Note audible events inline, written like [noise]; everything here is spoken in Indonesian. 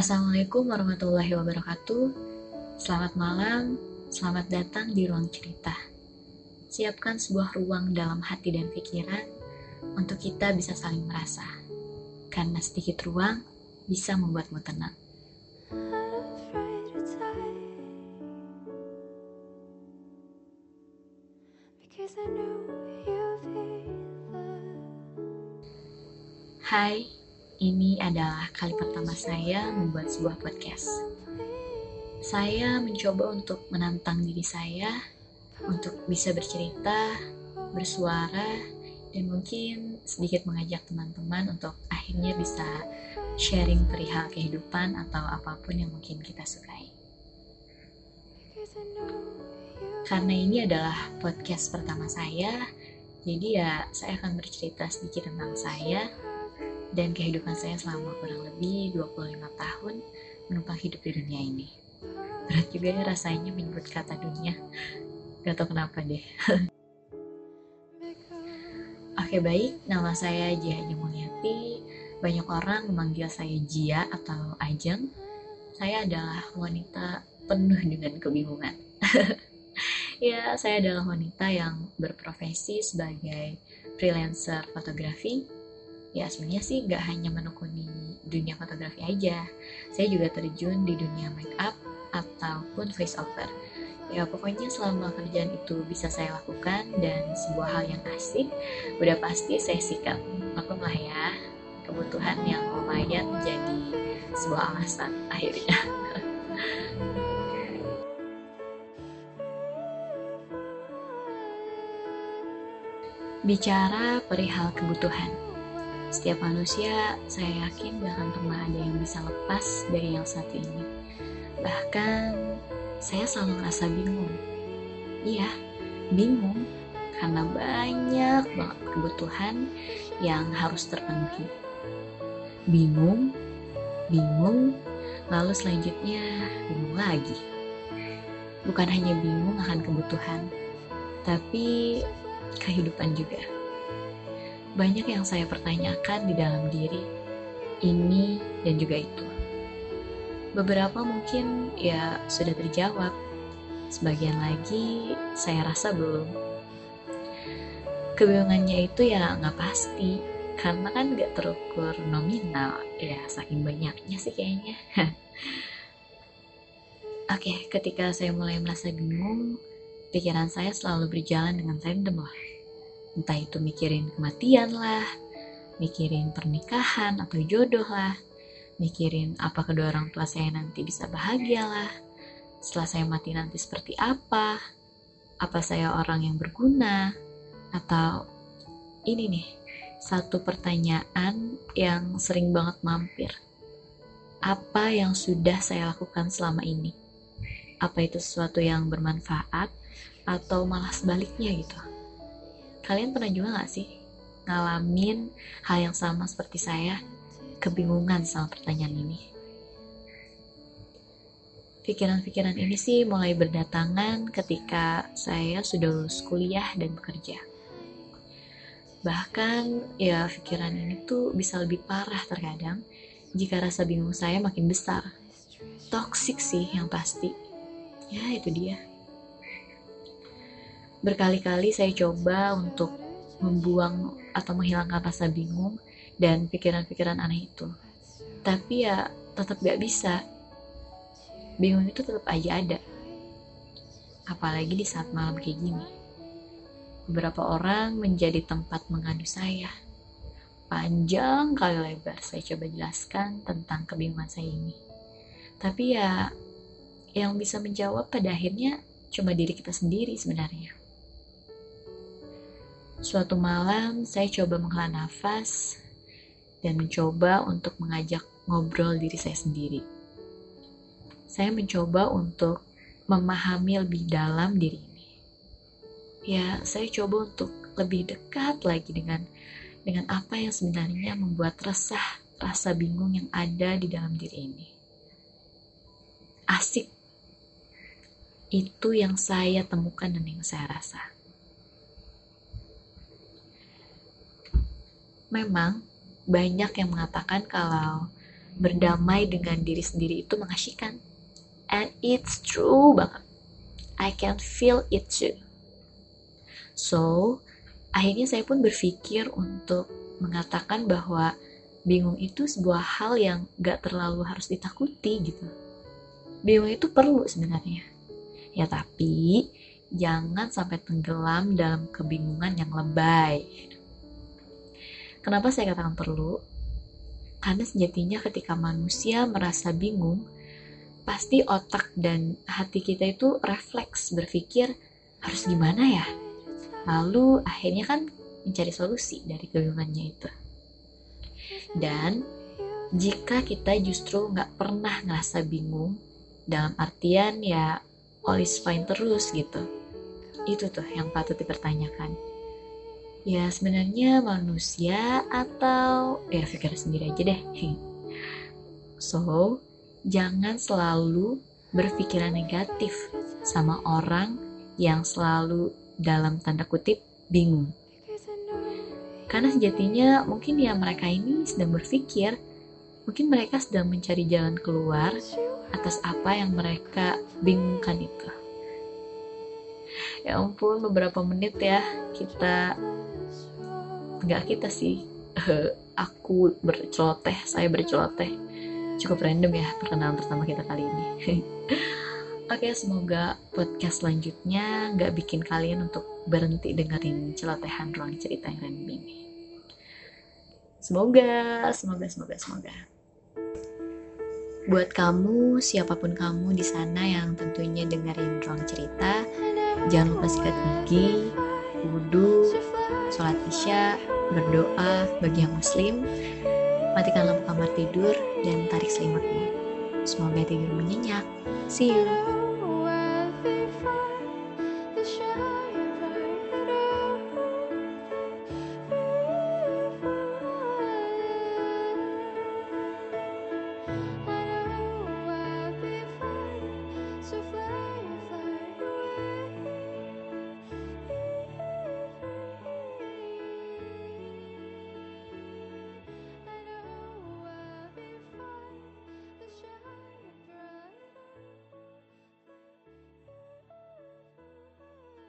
Assalamualaikum warahmatullahi wabarakatuh. Selamat malam, selamat datang di ruang cerita. Siapkan sebuah ruang dalam hati dan pikiran untuk kita bisa saling merasa. Karena sedikit ruang bisa membuatmu tenang. Hai, ini adalah kali pertama saya membuat sebuah podcast. Saya mencoba untuk menantang diri saya untuk bisa bercerita, bersuara, dan mungkin sedikit mengajak teman-teman untuk akhirnya bisa sharing perihal kehidupan atau apa pun yang mungkin kita sukai. Karena ini adalah podcast pertama saya, jadi ya saya akan bercerita sedikit tentang saya dan kehidupan saya selama kurang lebih 25 tahun menumpang hidup di dunia ini. Berat juga ya rasanya menyebut kata dunia. Gak tau kenapa deh. [laughs] Oke baik, nama saya Jia Mulyati. Banyak orang memanggil saya Jia atau Ajeng. Saya adalah wanita penuh dengan kebingungan. [laughs] ya, saya adalah wanita yang berprofesi sebagai freelancer fotografi ya sebenarnya sih nggak hanya menekuni dunia fotografi aja. Saya juga terjun di dunia make up ataupun face over ya pokoknya selama kerjaan itu bisa saya lakukan dan sebuah hal yang asik udah pasti saya sikat. Maklum lah ya kebutuhan yang lumayan jadi sebuah alasan akhirnya. [laughs] Bicara perihal kebutuhan setiap manusia, saya yakin gak akan pernah ada yang bisa lepas dari yang satu ini. Bahkan, saya selalu ngerasa bingung. Iya, bingung karena banyak banget kebutuhan yang harus terpenuhi. Bingung, bingung, lalu selanjutnya bingung lagi. Bukan hanya bingung akan kebutuhan, tapi kehidupan juga banyak yang saya pertanyakan di dalam diri, ini dan juga itu. Beberapa mungkin ya sudah terjawab, sebagian lagi saya rasa belum. Kebingungannya itu ya nggak pasti, karena kan nggak terukur nominal, ya saking banyaknya sih kayaknya. [laughs] Oke, ketika saya mulai merasa bingung, pikiran saya selalu berjalan dengan random lah entah itu mikirin kematian lah, mikirin pernikahan atau jodoh lah, mikirin apa kedua orang tua saya nanti bisa bahagia lah, setelah saya mati nanti seperti apa, apa saya orang yang berguna, atau ini nih, satu pertanyaan yang sering banget mampir. Apa yang sudah saya lakukan selama ini? Apa itu sesuatu yang bermanfaat atau malah sebaliknya gitu? Kalian pernah juga gak sih ngalamin hal yang sama seperti saya? Kebingungan sama pertanyaan ini. Pikiran-pikiran ini sih mulai berdatangan ketika saya sudah lulus kuliah dan bekerja. Bahkan ya pikiran ini tuh bisa lebih parah terkadang jika rasa bingung saya makin besar. Toxic sih yang pasti. Ya itu dia. Berkali-kali saya coba untuk membuang atau menghilangkan rasa bingung dan pikiran-pikiran aneh itu. Tapi ya tetap gak bisa. Bingung itu tetap aja ada. Apalagi di saat malam kayak gini. Beberapa orang menjadi tempat mengadu saya. Panjang kali lebar saya coba jelaskan tentang kebingungan saya ini. Tapi ya yang bisa menjawab pada akhirnya cuma diri kita sendiri sebenarnya. Suatu malam, saya coba menghela nafas dan mencoba untuk mengajak ngobrol diri saya sendiri. Saya mencoba untuk memahami lebih dalam diri ini. Ya, saya coba untuk lebih dekat lagi dengan dengan apa yang sebenarnya membuat resah, rasa bingung yang ada di dalam diri ini. Asik. Itu yang saya temukan dan yang saya rasa. Memang banyak yang mengatakan kalau berdamai dengan diri sendiri itu mengasyikkan. And it's true banget. I can feel it too. So, akhirnya saya pun berpikir untuk mengatakan bahwa bingung itu sebuah hal yang gak terlalu harus ditakuti gitu. Bingung itu perlu sebenarnya. Ya tapi jangan sampai tenggelam dalam kebingungan yang lebay. Kenapa saya katakan perlu? Karena sejatinya ketika manusia merasa bingung, pasti otak dan hati kita itu refleks berpikir harus gimana ya? Lalu akhirnya kan mencari solusi dari kebingungannya itu. Dan jika kita justru nggak pernah ngerasa bingung, dalam artian ya all is fine terus gitu. Itu tuh yang patut dipertanyakan. Ya sebenarnya manusia atau ya pikir sendiri aja deh. [laughs] So, jangan selalu berpikiran negatif sama orang yang selalu dalam tanda kutip bingung. Karena sejatinya mungkin ya mereka ini sedang berpikir, mungkin mereka sedang mencari jalan keluar atas apa yang mereka bingungkan itu. Ya ampun, beberapa menit ya kita nggak kita sih, aku berceloteh, saya berceloteh. Cukup random ya perkenalan pertama kita kali ini. [laughs] Oke, semoga podcast selanjutnya nggak bikin kalian untuk berhenti dengerin celotehan ruang cerita yang random ini. Semoga, semoga, semoga, semoga. Buat kamu, siapa pun kamu di sana yang tentunya dengerin ruang cerita, jangan lupa sikat gigi, sholat isya, berdoa bagi yang muslim, matikan lampu kamar tidur, dan tarik selimutmu. Semoga tidur menyenyak. See you.